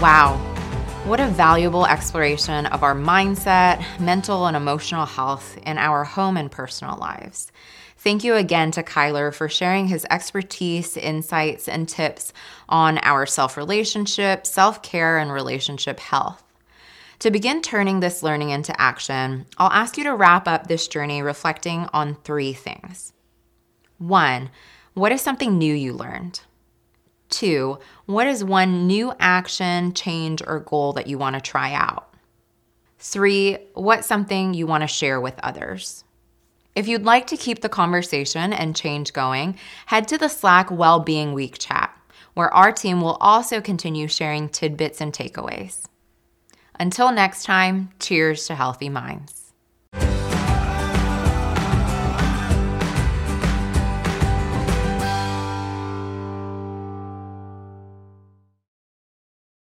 Wow, what a valuable exploration of our mindset, mental, and emotional health in our home and personal lives. Thank you again to Kyler for sharing his expertise, insights, and tips on our self relationship, self care, and relationship health. To begin turning this learning into action, I'll ask you to wrap up this journey reflecting on three things. One, what is something new you learned? Two, what is one new action, change, or goal that you want to try out? Three, what's something you want to share with others? If you'd like to keep the conversation and change going, head to the Slack Wellbeing Week chat, where our team will also continue sharing tidbits and takeaways. Until next time, cheers to healthy minds.